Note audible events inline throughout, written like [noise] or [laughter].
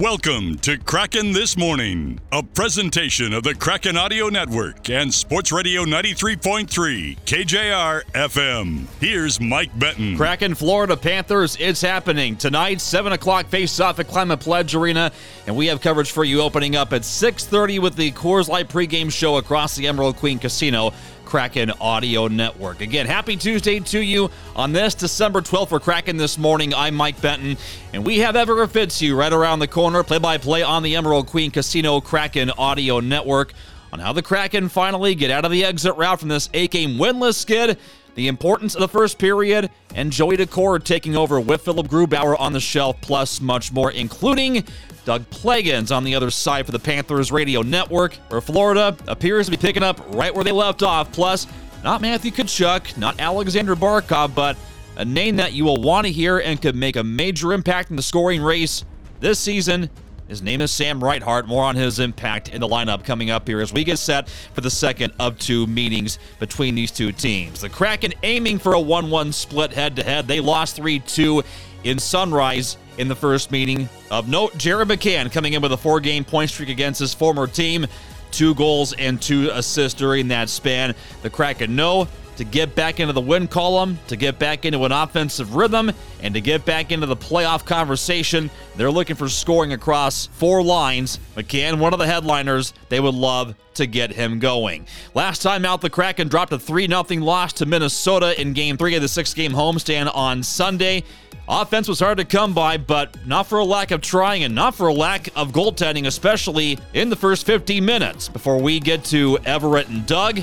Welcome to Kraken This Morning, a presentation of the Kraken Audio Network and Sports Radio 93.3 KJR FM. Here's Mike Benton. Kraken Florida Panthers, it's happening tonight, 7 o'clock face-off at Climate Pledge Arena, and we have coverage for you opening up at 6.30 with the Coors Light pregame show across the Emerald Queen Casino. Kraken Audio Network. Again, happy Tuesday to you on this December 12th for Kraken this morning. I'm Mike Benton, and we have Everett Fitzhugh right around the corner, play by play on the Emerald Queen Casino Kraken Audio Network on how the Kraken finally get out of the exit route from this eight game winless skid the importance of the first period, and Joey Daccord taking over with Philipp Grubauer on the shelf, plus much more, including Doug Plagens on the other side for the Panthers radio network, where Florida appears to be picking up right where they left off. Plus, not Matthew Tkachuk, not Alexander Barkov, but a name that you will want to hear and could make a major impact in the scoring race this season his name is Sam Reinhart. More on his impact in the lineup coming up here as we get set for the second of two meetings between these two teams. The Kraken aiming for a 1 1 split head to head. They lost 3 2 in Sunrise in the first meeting. Of note, Jared McCann coming in with a four game point streak against his former team. Two goals and two assists during that span. The Kraken know to get back into the win column, to get back into an offensive rhythm, and to get back into the playoff conversation. They're looking for scoring across four lines. McCann, one of the headliners, they would love to get him going. Last time out, the Kraken dropped a 3 0 loss to Minnesota in game three of the six game homestand on Sunday. Offense was hard to come by, but not for a lack of trying and not for a lack of goaltending, especially in the first 15 minutes. Before we get to Everett and Doug,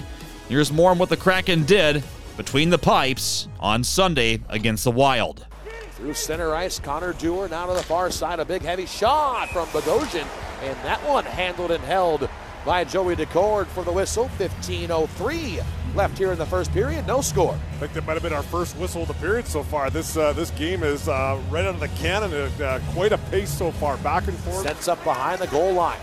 Here's more on what the Kraken did between the pipes on Sunday against the Wild. Through center ice, Connor Dewar now to the far side. A big heavy shot from Bogosian, and that one handled and held by Joey Daccord for the whistle. 15:03 left here in the first period. No score. I think that might have been our first whistle of the period so far. This uh, this game is uh, right out of the cannon at uh, quite a pace so far, back and forth. Sets up behind the goal line.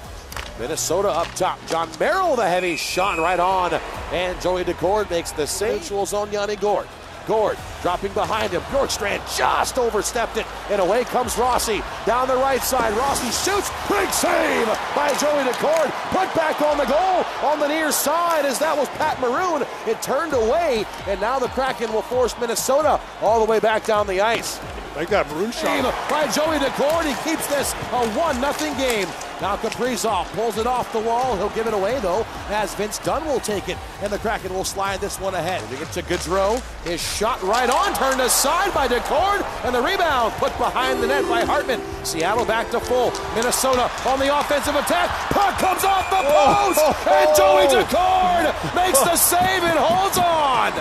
Minnesota up top. Jon Merrill, the heavy shot right on. And Joey Daccord makes the save. Neutral zone, Yanni Gourde. Gourde dropping behind him. Bjorkstrand just overstepped it. And away comes Rossi. Down the right side. Rossi shoots. Big save by Joey Daccord. Put back on the goal on the near side as that was Pat Maroon. It turned away. And now the Kraken will force Minnesota all the way back down the ice. Like that Maroon shot. By Joey Daccord. He keeps this a 1 0 game. Now Kaprizov pulls it off the wall. He'll give it away though, as Vince Dunn will take it, and the Kraken will slide this one ahead. Moving it to Gaudreau. His shot right on, turned aside by Daccord, and the rebound put behind the net by Hartman. Seattle back to full. Minnesota on the offensive attack. Puck comes off the post, oh, and Joey Daccord makes the save and holds on.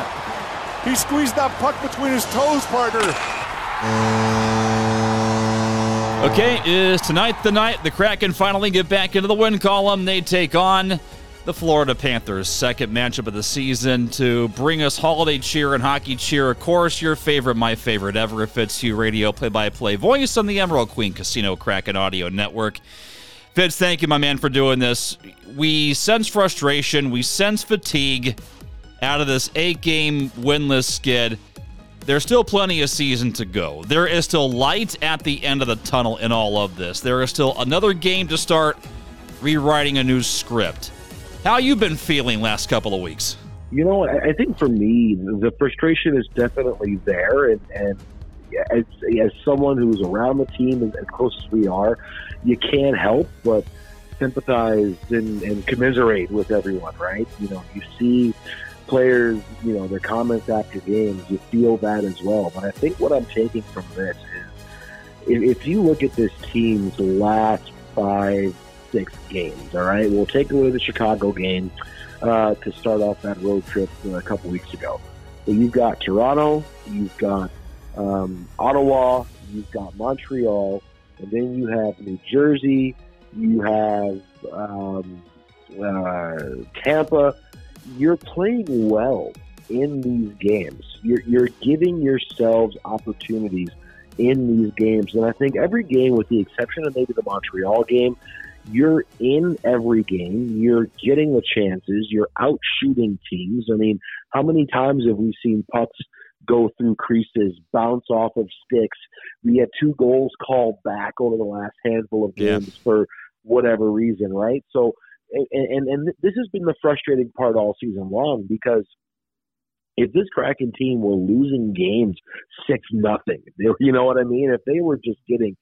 He squeezed that puck between his toes, partner. Okay, is tonight the night the Kraken finally get back into the win column? They take on the Florida Panthers, second matchup of the season to bring us holiday cheer and hockey cheer. Of course, your favorite, my favorite Everett Fitzhugh radio play-by-play voice on the Emerald Queen Casino Kraken Audio Network. Fitz, thank you, my man, for doing this. We sense frustration, we sense fatigue out of this eight-game winless skid there's still plenty of season to go. There is still light at the end of the tunnel in all of this. There is still another game to start rewriting a new script. How you been feeling last couple of weeks? You know, I think for me, the frustration is definitely there, and, and as, as someone who's around the team as close as we are, you can't help but sympathize and, and commiserate with everyone, right? You know, you see players, you know, their comments after games, you feel that as well. But I think what I'm taking from this is if you look at this team's last five, six games, all right, we'll take away the Chicago game uh, to start off that road trip a couple weeks ago. So you've got Toronto, you've got um, Ottawa, you've got Montreal, and then you have New Jersey, you have um, uh, Tampa, you're playing well in these games. You're, you're giving yourselves opportunities in these games. And I think every game, with the exception of maybe the Montreal game, you're in every game. You're getting the chances. You're out shooting teams. I mean, how many times have we seen pucks go through creases, bounce off of sticks. We had two goals called back over the last handful of games yeah. for whatever reason, right? So, and, and and this has been the frustrating part all season long because if this Kraken team were losing games six nothing, [laughs] you know what I mean? If they were just getting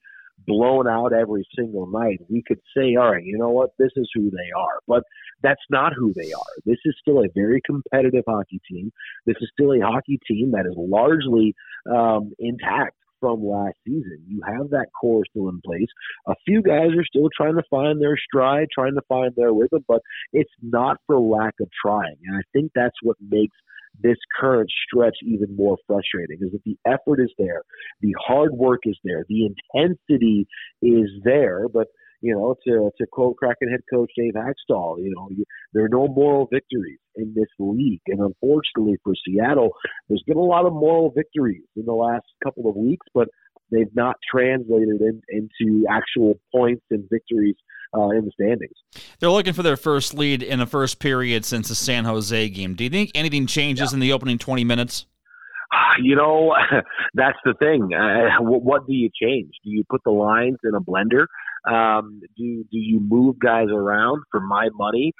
blown out every single night, we could say, all right, you know what, this is who they are. But that's not who they are. This is still a very competitive hockey team. This is still a hockey team that is largely um, intact from last season. You have that core still in place. A few guys are still trying to find their stride, trying to find their rhythm, but it's not for lack of trying. And I think that's what makes this current stretch even more frustrating is that the effort is there, the hard work is there, the intensity is there, but you know, to to quote Kraken head coach Dave Hakstol, you know, you, there are no moral victories in this league, and unfortunately for Seattle, there's been a lot of moral victories in the last couple of weeks, but they've not translated in, into actual points and victories uh, in the standings. They're looking for their first lead in the first period since the San Jose game. Do you think anything changes yeah. in the opening 20 minutes? [sighs] You know, [laughs] that's the thing. Uh, what, what, do you change? Do you put the lines in a blender? Um, do do you move guys around? For my money,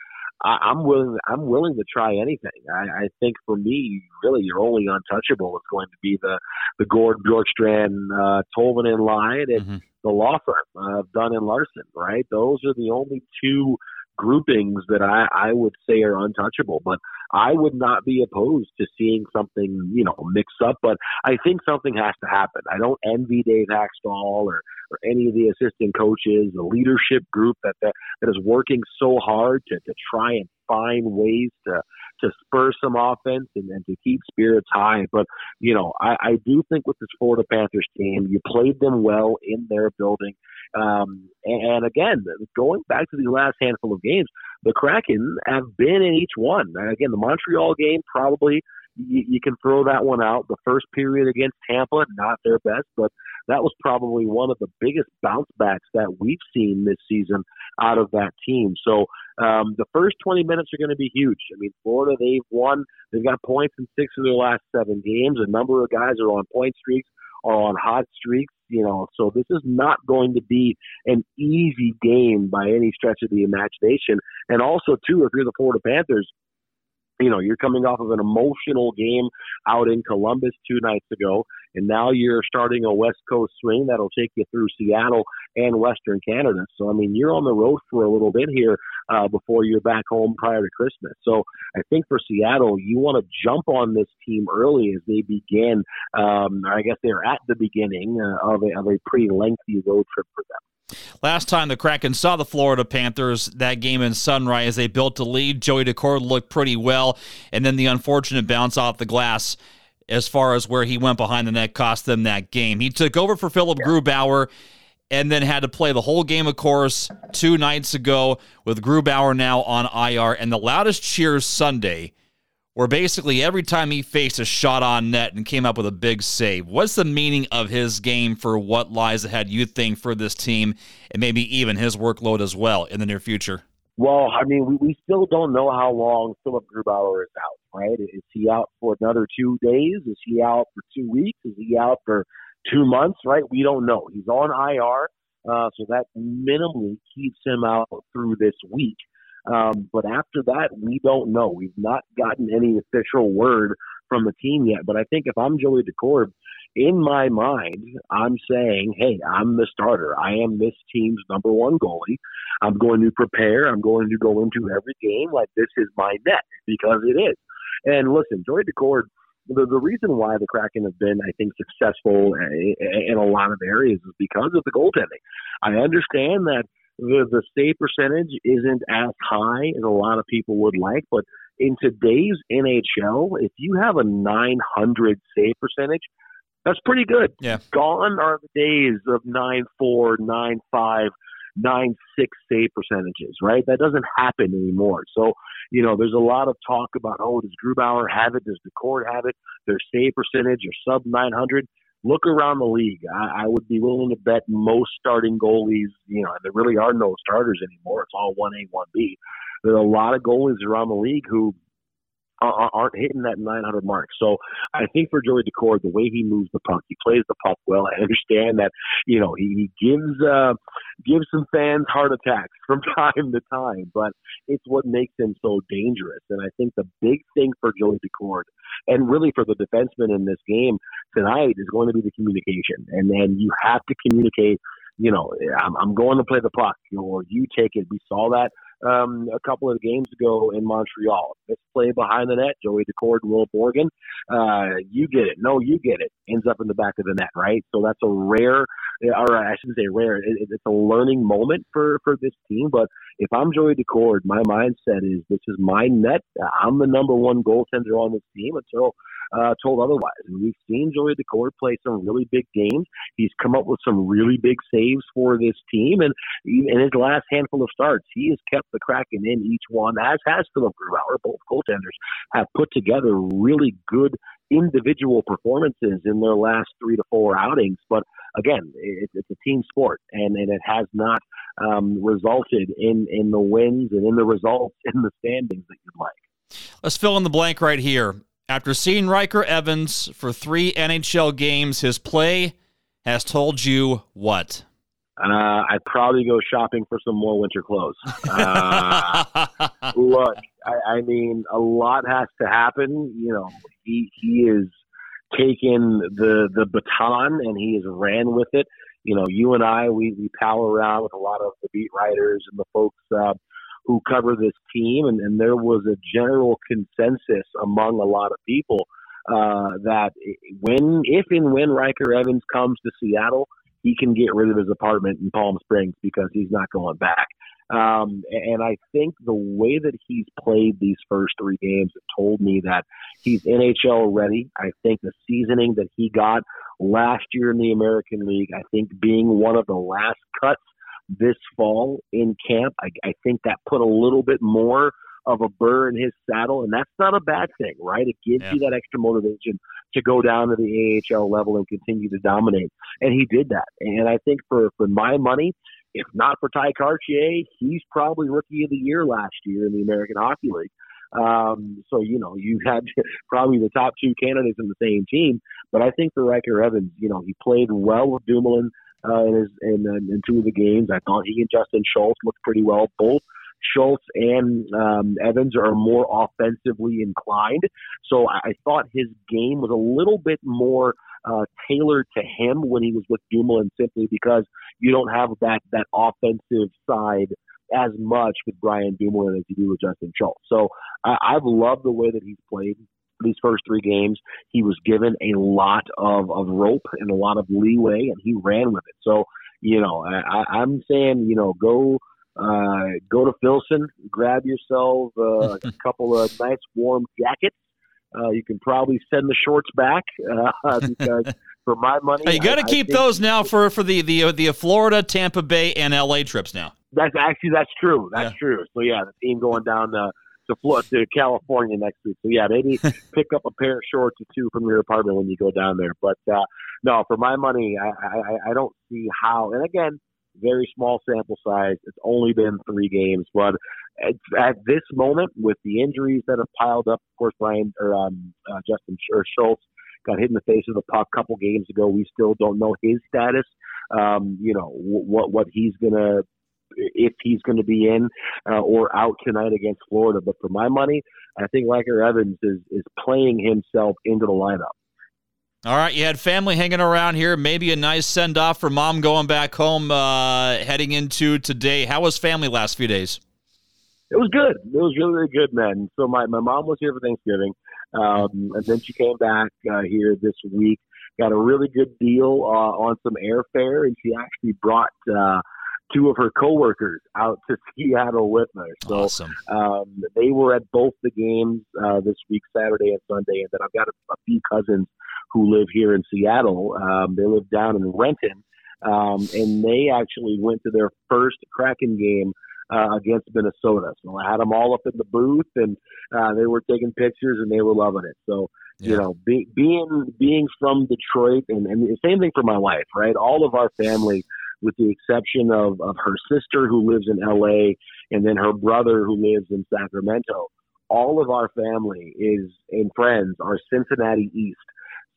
I, am willing. I'm willing to try anything. I, I think for me, really, your only untouchable is going to be the the Gourde Bjorkstrand uh, Tolvanen line and mm-hmm. the law firm uh, Dunn and Larsson. Right, those are the only two groupings that I, I would say are untouchable. But I would not be opposed to seeing something, you know, mix up. But I think something has to happen. I don't envy Dave Hakstol or, or any of the assistant coaches, the leadership group that, that, that is working so hard to, to try and find ways to to spur some offense and, and to keep spirits high. But you know, I, I do think with this Florida Panthers team, you played them well in their building. Um, and again, going back to the last handful of games, the Kraken have been in each one. And again, the Montreal game probably you, you can throw that one out. The first period against Tampa, not their best, but that was probably one of the biggest bounce backs that we've seen this season out of that team. So um, the first 20 minutes are going to be huge. I mean, Florida, they've won. They've got points in six of their last seven games. A number of guys are on point streaks, are on hot streaks. You know, so this is not going to be an easy game by any stretch of the imagination. And also, too, if you're the Florida Panthers, you know, you're coming off of an emotional game out in Columbus two nights ago, and now you're starting a West Coast swing that'll take you through Seattle and Western Canada. So, I mean, you're on the road for a little bit here uh, before you're back home prior to Christmas. So, I think for Seattle, you want to jump on this team early as they begin. Um, I guess they're at the beginning uh, of, a, of a pretty lengthy road trip for them. Last time the Kraken saw the Florida Panthers, that game in Sunrise, they built a lead. Joey Daccord looked pretty well, and then the unfortunate bounce off the glass as far as where he went behind the net cost them that game. He took over for Philipp Grubauer and then had to play the whole game, of course, two nights ago with Grubauer now on IR. And the loudest cheers Sunday where basically every time he faced a shot on net and came up with a big save. What's the meaning of his game for what lies ahead, you think, for this team and maybe even his workload as well in the near future? Well, I mean, we, we still don't know how long Philipp Grubauer is out, right? Is he out for another two days? Is he out for two weeks? Is he out for two months, right? We don't know. He's on IR, uh, so that minimally keeps him out through this week. Um, but after that, we don't know. We've not gotten any official word from the team yet. But I think if I'm Joey Daccord, in my mind, I'm saying, hey, I'm the starter. I am this team's number one goalie. I'm going to prepare. I'm going to go into every game like this is my net because it is. And listen, Joey Daccord, the, the reason why the Kraken have been, I think, successful in a lot of areas is because of the goaltending. I understand that the, the save percentage isn't as high as a lot of people would like, but in today's NHL, if you have a 900 save percentage, that's pretty good. Yeah. Gone are the days of 9 4, 9 5, 9 6 save percentages, right? That doesn't happen anymore. So, you know, there's a lot of talk about, oh, does Grubauer have it? Does Daccord have it? Their save percentage or sub 900 look around the league. I, I would be willing to bet most starting goalies, you know, and there really are no starters anymore. It's all one A, one B. There are a lot of goalies around the league who aren't hitting that 900 mark. So I think for Joey Daccord, the way he moves the puck, he plays the puck well. I understand that you know he, he gives uh, gives some fans heart attacks from [laughs] time to time, but it's what makes him so dangerous. And I think the big thing for Joey Daccord, and really for the defenseman in this game tonight, is going to be the communication. And then you have to communicate you know, I'm, I'm going to play the puck, or you take it. We saw that um, a couple of games ago in Montreal. This play behind the net, Joey Daccord, Will Morgan. Uh, you get it. No, you get it. Ends up in the back of the net, right? So that's a rare, or I shouldn't say rare. It, it's a learning moment for for this team. But if I'm Joey Daccord, my mindset is this is my net. I'm the number one goaltender on this team until uh, told otherwise. And we've seen Joey Daccord play some really big games. He's come up with some really big saves for this team, and in his last handful of starts, he has kept the Kraken in each one. As has Philipp Grubauer, both goaltenders have put together really good individual performances in their last three to four outings. But again, it, it's a team sport, and, and it has not um, resulted in in the wins and in the results in the standings that you'd like. Let's fill in the blank right here. After seeing Ryker Evans for three NHL games, his play has told you what? Uh, I'd probably go shopping for some more winter clothes. [laughs] Uh, look, I, I mean, a lot has to happen. You know, he he is taken the the baton and he has ran with it. You know, you and I, we we pal around with a lot of the beat writers and the folks uh, who cover this team, and, and there was a general consensus among a lot of people uh, that when, if and when Ryker Evans comes to Seattle, he can get rid of his apartment in Palm Springs because he's not going back. Um, and I think the way that he's played these first three games told me that he's NHL ready. I think the seasoning that he got last year in the American League, I think being one of the last cuts this fall in camp. I, I think that put a little bit more of a burr in his saddle, and that's not a bad thing, right? It gives yeah. you that extra motivation to go down to the AHL level and continue to dominate. And he did that. And I think for, for my money, if not for Ty Kartye, he's probably rookie of the year last year in the American Hockey League. Um, so, you know, you had [laughs] probably the top two candidates in the same team. But I think for Ryker Evans, you know, he played well with Dumoulin uh, in, his, in, in two of the games. I thought he and Justin Schultz looked pretty well. Both Schultz and um, Evans are more offensively inclined. So I, I thought his game was a little bit more uh, tailored to him when he was with Dumoulin simply because you don't have that, that offensive side as much with Brian Dumoulin as you do with Justin Schultz. So I, I've loved the way that he's played these first three games, he was given a lot of, of rope and a lot of leeway, and he ran with it. So, you know, I, I'm saying, you know, go uh, go to Filson, grab yourself uh, [laughs] a couple of nice warm jackets. Uh, you can probably send the shorts back [laughs] uh, because for my money, hey, you got to keep those now for for the the the Florida, Tampa Bay, and L.A. trips now. That's actually that's true. That's yeah. true. So yeah, the team going down to to Florida, to California next week. So yeah, maybe [laughs] pick up a pair of shorts or two from your apartment when you go down there. But uh, no, for my money, I, I, I don't see how. And again, very small sample size. It's only been three games, but at, at this moment, with the injuries that have piled up, of course, Brian or um, uh, Justin or Schultz got hit in the face with a puck a couple games ago. We still don't know his status. Um, you know w- what what he's gonna if he's going to be in uh, or out tonight against Florida. But for my money, I think Ryker Evans is is playing himself into the lineup. All right, you had family hanging around here. Maybe a nice send off for mom going back home, uh, heading into today. How was family last few days? It was good. It was really, really good, man. So my, my mom was here for Thanksgiving, um, and then she came back uh, here this week. Got a really good deal uh, on some airfare, and she actually brought uh, two of her coworkers out to [laughs] Seattle with her. So awesome. um, they were at both the games uh, this week, Saturday and Sunday. And then I've got a, a few cousins who live here in Seattle. Um, they live down in Renton, um, and they actually went to their first Kraken game. Uh, against Minnesota, so I had them all up in the booth, and uh, they were taking pictures, and they were loving it. So you know, be, being being from Detroit, and, and the same thing for my wife, right? All of our family with the exception of, of her sister who lives in LA and then her brother who lives in Sacramento. all of our family is and friends are Cincinnati East.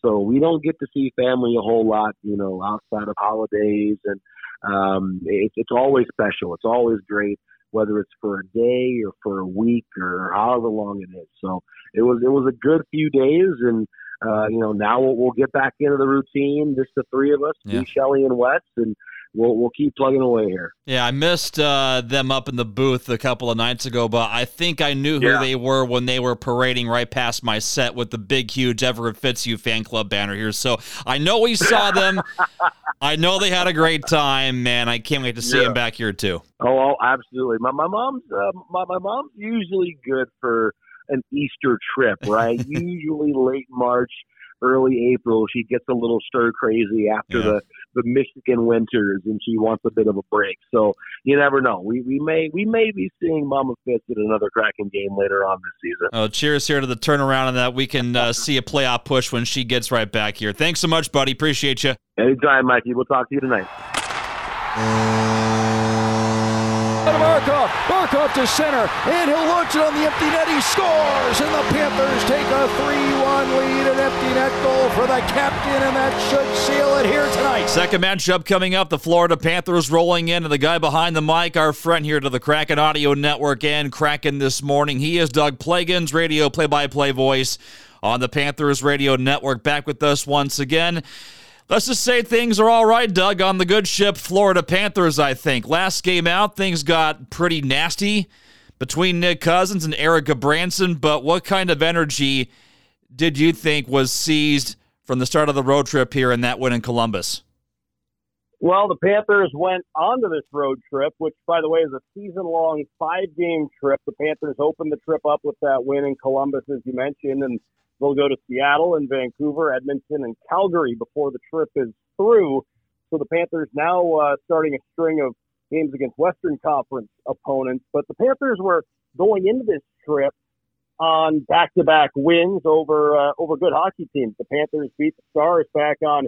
So we don't get to see family a whole lot, you know, outside of holidays, and um, it, it's always special. It's always great, whether it's for a day or for a week or however long it is. So it was it was a good few days, and uh, you know now we'll, we'll get back into the routine. Just the three of us, yeah. me, Shelly, and Wes, and we'll we'll keep plugging away here. Yeah, I missed uh, them up in the booth a couple of nights ago, but I think I knew who yeah. they were when they were parading right past my set with the big, huge Everett Fitzhugh fan club banner here. So I know we saw them. [laughs] I know they had a great time, man. I can't wait to see yeah. them back here too. Oh, oh absolutely. My my mom's uh, my my mom's usually good for an Easter trip, right? [laughs] usually late March early April, she gets a little stir crazy after yeah. the the Michigan winters, and she wants a bit of a break. So you never know. We we may we may be seeing Mama Fitz at another Kraken game later on this season. Oh, cheers here to the turnaround and that we can uh, see a playoff push when she gets right back here. Thanks so much, buddy. Appreciate you. Anytime, Mikey. We'll talk to you tonight. Barkov. Barkov to center, and he'll launch it on the empty net. He scores, and the Panthers take a 3-1 lead. An net goal for the captain, and that should seal it here tonight. Second matchup coming up. The Florida Panthers rolling in, and the guy behind the mic, our friend here to the Kraken Audio Network and Kraken this morning. He is Doug Plagens, radio play-by-play voice on the Panthers Radio Network. Back with us once again. Let's just say things are all right, Doug, on the good ship Florida Panthers, I think. Last game out, things got pretty nasty between Nick Cousins and Erik Gudbranson, but what kind of energy did you think was seized from the start of the road trip here and that win in Columbus? Well, the Panthers went onto this road trip, which, by the way, is a season long five game trip. The Panthers opened the trip up with that win in Columbus, as you mentioned, and They'll go to Seattle and Vancouver, Edmonton, and Calgary before the trip is through. So the Panthers now uh, starting a string of games against Western Conference opponents. But the Panthers were going into this trip on back-to-back wins over uh, over good hockey teams. The Panthers beat the Stars back on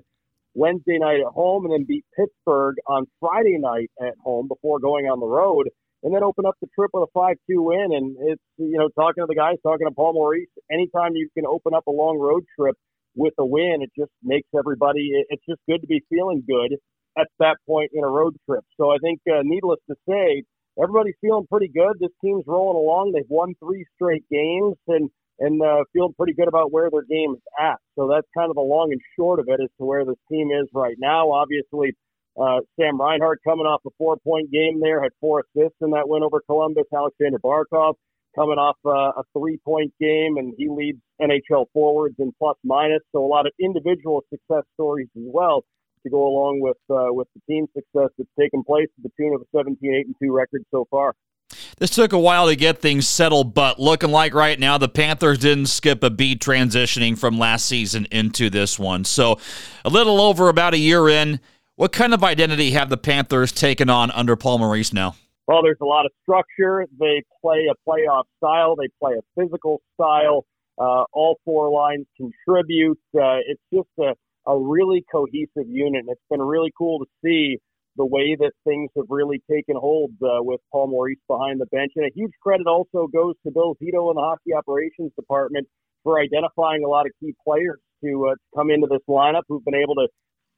Wednesday night at home, and then beat Pittsburgh on Friday night at home before going on the road and then open up the trip with a 5-2 win. And it's, you know, talking to the guys, talking to Paul Maurice, anytime you can open up a long road trip with a win, it just makes everybody, it's just good to be feeling good at that point in a road trip. So I think, uh, needless to say, everybody's feeling pretty good. This team's rolling along. They've won three straight games and, and uh, feeling pretty good about where their game is at. So that's kind of the long and short of it as to where this team is right now. Obviously, uh, Sam Reinhart coming off a four point game there, had four assists in that win over Columbus. Alexander Barkov coming off uh, a three point game, and he leads NHL forwards in plus minus. So a lot of individual success stories as well to go along with uh, with the team success that's taken place to the tune of a 17 8 and 2 record so far. This took a while to get things settled, but looking like right now the Panthers didn't skip a beat transitioning from last season into this one. So a little over about a year in, what kind of identity have the Panthers taken on under Paul Maurice now? Well, there's a lot of structure. They play a playoff style. They play a physical style. Uh, all four lines contribute. Uh, it's just a, a really cohesive unit. And it's been really cool to see the way that things have really taken hold uh, with Paul Maurice behind the bench. And a huge credit also goes to Bill Zito and the hockey operations department for identifying a lot of key players to, uh, come into this lineup who've been able to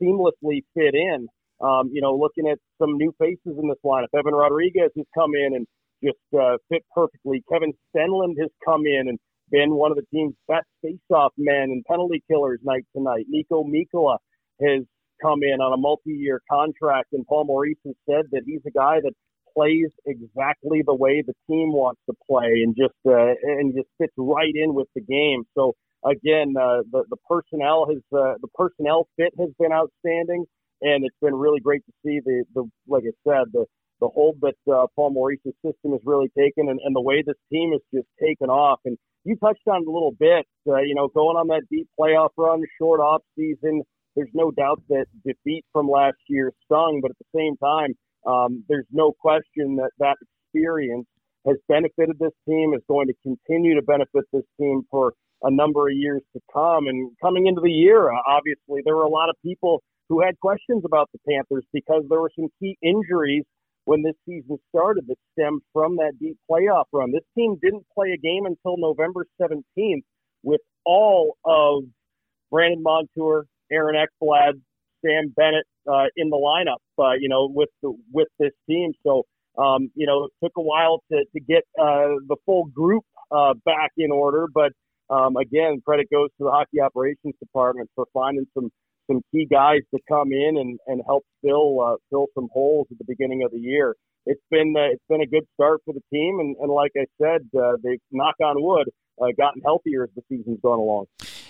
seamlessly fit in. Um, you know, looking at some new faces in this lineup. Evan Rodrigues has come in and just uh, fit perfectly. Kevin Stenlund has come in and been one of the team's best face-off men and penalty killers night to night. Niko Mikkola has come in on a multi-year contract, and Paul Maurice has said that he's a guy that plays exactly the way the team wants to play and just uh, and just fits right in with the game. So again, uh, the the personnel has uh, the personnel fit has been outstanding, and it's been really great to see the the like I said the the hold that uh, Paul Maurice's system has really taken, and, and the way this team has just taken off. And you touched on a little bit, uh, you know, going on that deep playoff run, short off season. There's no doubt that defeat from last year stung, but at the same time, um, there's no question that that experience has benefited this team, is going to continue to benefit this team for a number of years to come. And coming into the year, uh, obviously, there were a lot of people who had questions about the Panthers because there were some key injuries when this season started that stemmed from that deep playoff run. This team didn't play a game until November 17th with all of Brandon Montour, Aaron Ekblad, Sam Bennett uh, in the lineup, uh, you know, with the, with this team. So, um, you know, it took a while to, to get uh, the full group uh, back in order. But um, again, credit goes to the hockey operations department for finding some some key guys to come in and, and help fill uh, fill some holes at the beginning of the year. It's been uh, it's been a good start for the team, and, and like I said, uh, they've knock on wood uh, gotten healthier as the season's gone along.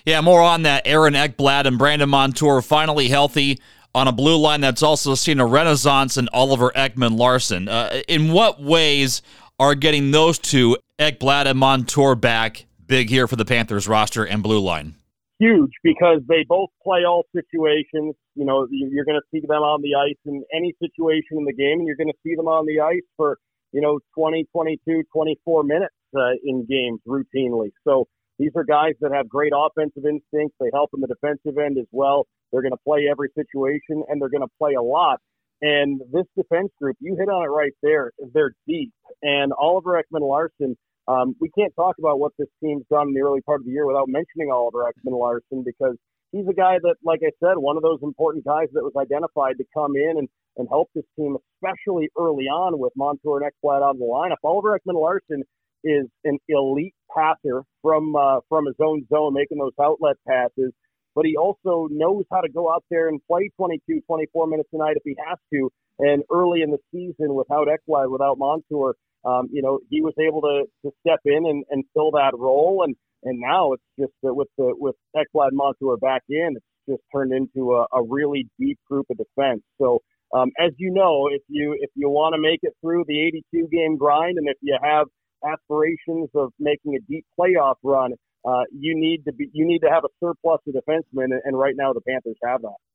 Yeah, more on that. Aaron Ekblad and Brandon Montour finally healthy on a blue line that's also seen a renaissance in Oliver Ekman Larsson. Uh, in what ways are getting those two, Ekblad and Montour, back big here for the Panthers roster and blue line? Huge because they both play all situations. You know, you're going to see them on the ice in any situation in the game, and you're going to see them on the ice for, you know, 20, 22, 24 minutes uh, in games routinely. So these are guys that have great offensive instincts. They help in the defensive end as well. They're going to play every situation, and they're going to play a lot. And this defense group, you hit on it right there. They're deep. And Oliver Ekman Larsson, um, we can't talk about what this team's done in the early part of the year without mentioning Oliver Ekman Larsson because he's a guy that, like I said, one of those important guys that was identified to come in and, and help this team, especially early on with Montour and Ekblad out of the lineup. Oliver Ekman Larsson is an elite passer from uh, from his own zone, making those outlet passes. But he also knows how to go out there and play 22, 24 minutes a night if he has to. And early in the season, without Ekblad, without Montour, um, you know, he was able to, to step in and, and fill that role. And and now it's just uh, with the with Ekblad Montour back in, it's just turned into a, a really deep group of defense. So um, as you know, if you if you want to make it through the 82 game grind, and if you have aspirations of making a deep playoff run, uh, you need to be you need to have a surplus of defensemen, and right now the Panthers have that.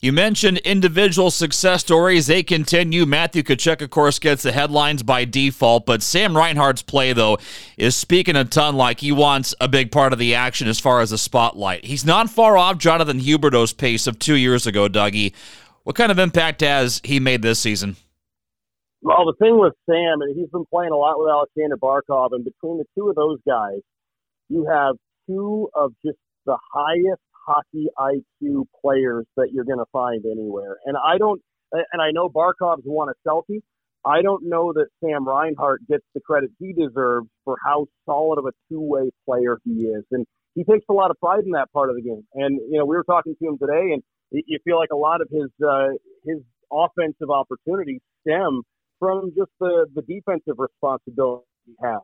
You mentioned individual success stories. They continue. Matthew Tkachuk, of course, gets the headlines by default, but Sam Reinhart's play, though, is speaking a ton like he wants a big part of the action as far as the spotlight. He's not far off Jonathan Huberdeau's pace of two years ago, Dougie. What kind of impact has he made this season? Well, the thing with Sam, and he's been playing a lot with Alexander Barkov, and between the two of those guys, you have two of just the highest hockey IQ players that you're going to find anywhere. And I don't, and I know Barkov's won a Selke. I don't know that Sam Reinhart gets the credit he deserves for how solid of a two-way player he is, and he takes a lot of pride in that part of the game. And you know, we were talking to him today, and you feel like a lot of his uh, his offensive opportunities stem from just the, the defensive responsibility he has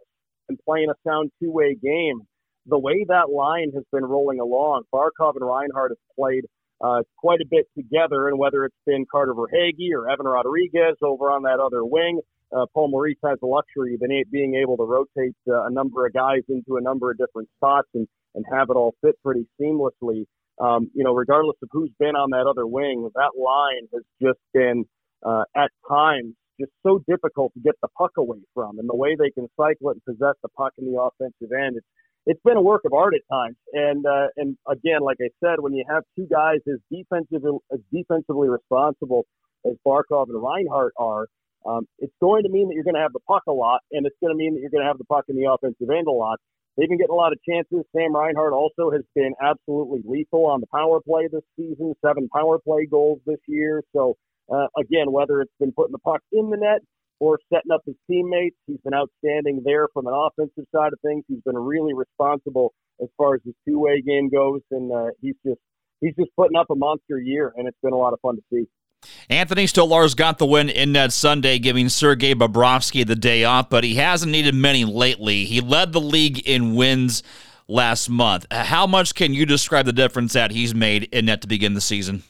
and playing a sound two way game. The way that line has been rolling along, Barkov and Reinhart have played uh, quite a bit together, and whether it's been Carter Verhaeghe or Evan Rodrigues over on that other wing, uh, Paul Maurice has the luxury of being able to rotate uh, a number of guys into a number of different spots and, and have it all fit pretty seamlessly. Um, you know, regardless of who's been on that other wing, that line has just been uh, at times just so difficult to get the puck away from, and the way they can cycle it and possess the puck in the offensive end, it's it's been a work of art at times. And uh, and again, like I said, when you have two guys as defensive as defensively responsible as Barkov and Reinhart are, um, it's going to mean that you're going to have the puck a lot, and it's going to mean that you're going to have the puck in the offensive end a lot. They've been getting a lot of chances. Sam Reinhart also has been absolutely lethal on the power play this season, seven power play goals this year. So uh, again, whether it's been putting the puck in the net or setting up his teammates, he's been outstanding there from an offensive side of things. He's been really responsible as far as his two-way game goes, and uh, he's just he's just putting up a monster year, and it's been a lot of fun to see. Anthony Stolarz got the win in that Sunday, giving Sergei Bobrovsky the day off, but he hasn't needed many lately. He led the league in wins last month. How much can you describe the difference that he's made in net to begin the season?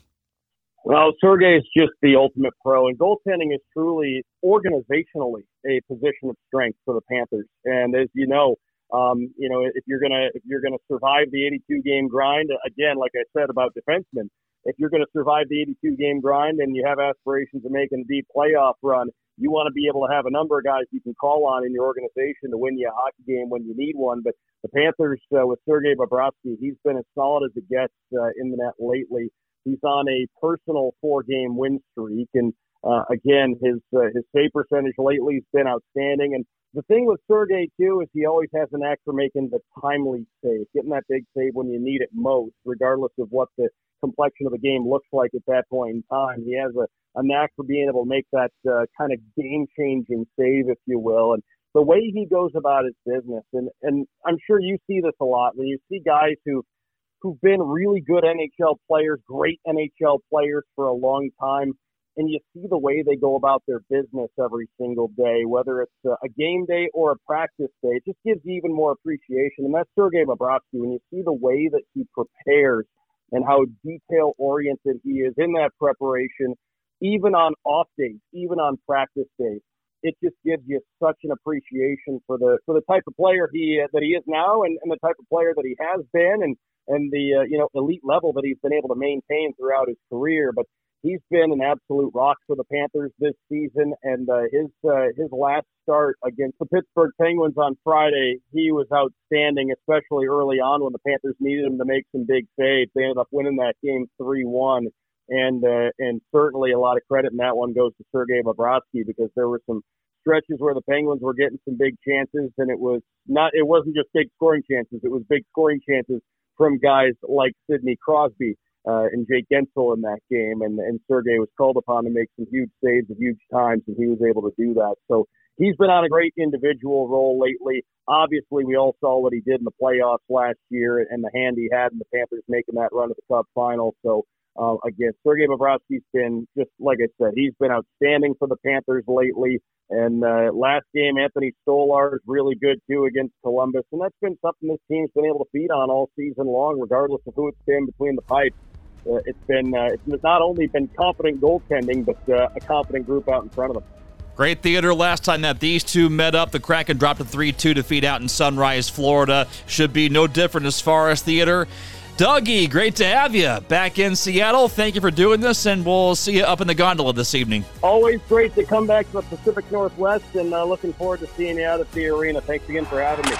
Well, Sergey is just the ultimate pro, and goaltending is truly organizationally a position of strength for the Panthers. And as you know, um, you know if you're gonna if you're gonna survive the 82 game grind, again, like I said about defensemen, if you're gonna survive the 82 game grind and you have aspirations of making a deep playoff run, you want to be able to have a number of guys you can call on in your organization to win you a hockey game when you need one. But the Panthers, uh, with Sergei Bobrovsky, he's been as solid as it gets uh, in the net lately. He's on a personal four game win streak. And uh, again, his uh, his save percentage lately has been outstanding. And the thing with Sergey too is he always has an knack for making the timely save, getting that big save when you need it most, regardless of what the complexion of the game looks like at that point in time. He has a, a knack for being able to make that uh, kind of game changing save, if you will. And the way he goes about his business, and and I'm sure you see this a lot when you see guys who who've been really good NHL players, great NHL players for a long time and you see the way they go about their business every single day, whether it's a game day or a practice day. It just gives you even more appreciation. And that's Sergei Bobrovsky. When you see the way that he prepares and how detail oriented he is in that preparation, even on off days, even on practice days, it just gives you such an appreciation for the for the type of player he that he is now and, and the type of player that he has been and and the uh, you know elite level that he's been able to maintain throughout his career. But he's been an absolute rock for the Panthers this season, and uh, his uh, his last start against the Pittsburgh Penguins on Friday, he was outstanding, especially early on when the Panthers needed him to make some big saves. They ended up winning that game three one, and uh, and certainly a lot of credit in that one goes to Sergei Bobrovsky because there were some stretches where the Penguins were getting some big chances, and it was not it wasn't just big scoring chances; it was big scoring chances from guys like Sidney Crosby uh, and Jake Guentzel in that game, and, and Sergey was called upon to make some huge saves at huge times, and he was able to do that. So he's been on a great individual role lately. Obviously, we all saw what he did in the playoffs last year and the hand he had in the Panthers making that run to the Cup final. So uh, again, Sergei Bobrovsky's been just like I said, he's been outstanding for the Panthers lately. And uh, last game, Anthony Stolarz is really good too against Columbus, and that's been something this team's been able to feed on all season long, regardless of who it's been between the pipes uh, it's been uh, it's not only been confident goaltending, but uh, a confident group out in front of them. Great theater last time that these two met up. The Kraken dropped a 3 2 defeat out in Sunrise, Florida. Should be no different as far as theater. Dougie, great to have you back in Seattle. Thank you for doing this, and we'll see you up in the gondola this evening. Always great to come back to the Pacific Northwest, and uh, looking forward to seeing you out at the arena. Thanks again for having me.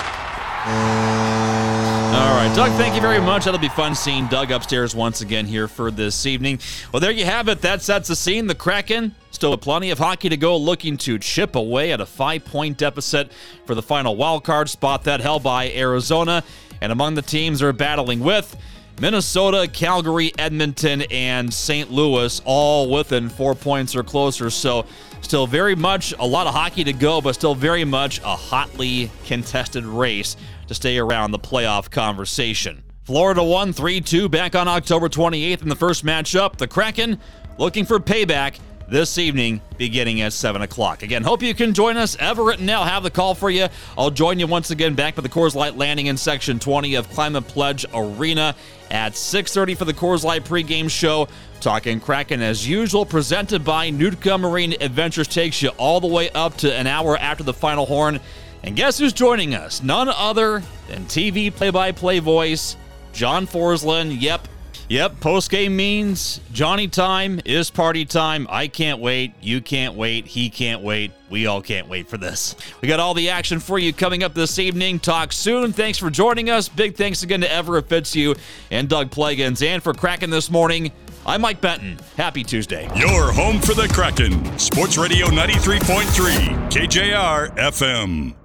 All right, Doug, thank you very much. That'll be fun seeing Doug upstairs once again here for this evening. Well, there you have it. That sets the scene. The Kraken still with plenty of hockey to go, looking to chip away at a five point deficit for the final wild card spot that held by Arizona. And among the teams they're battling with, Minnesota, Calgary, Edmonton, and St. Louis, all within four points or closer. So, still very much a lot of hockey to go, but still very much a hotly contested race to stay around the playoff conversation. Florida won 3 2 back on October 28th in the first matchup. The Kraken looking for payback this evening beginning at 7 o'clock. Again, hope you can join us. Everett and Nell have the call for you. I'll join you once again back at the Coors Light Landing in Section 20 of Climate Pledge Arena at 6.30 for the Coors Light pregame show. Talking Kraken as usual, presented by Nootka Marine Adventures takes you all the way up to an hour after the final horn. And guess who's joining us? None other than TV play by play voice, John Forslund. Yep. Yep, post game means Johnny time is party time. I can't wait. You can't wait. He can't wait. We all can't wait for this. We got all the action for you coming up this evening. Talk soon. Thanks for joining us. Big thanks again to Everett Fitzhugh and Doug Plagens. And for Kraken this morning, I'm Mike Benton. Happy Tuesday. Your home for the Kraken. Sports Radio 93.3, KJR FM.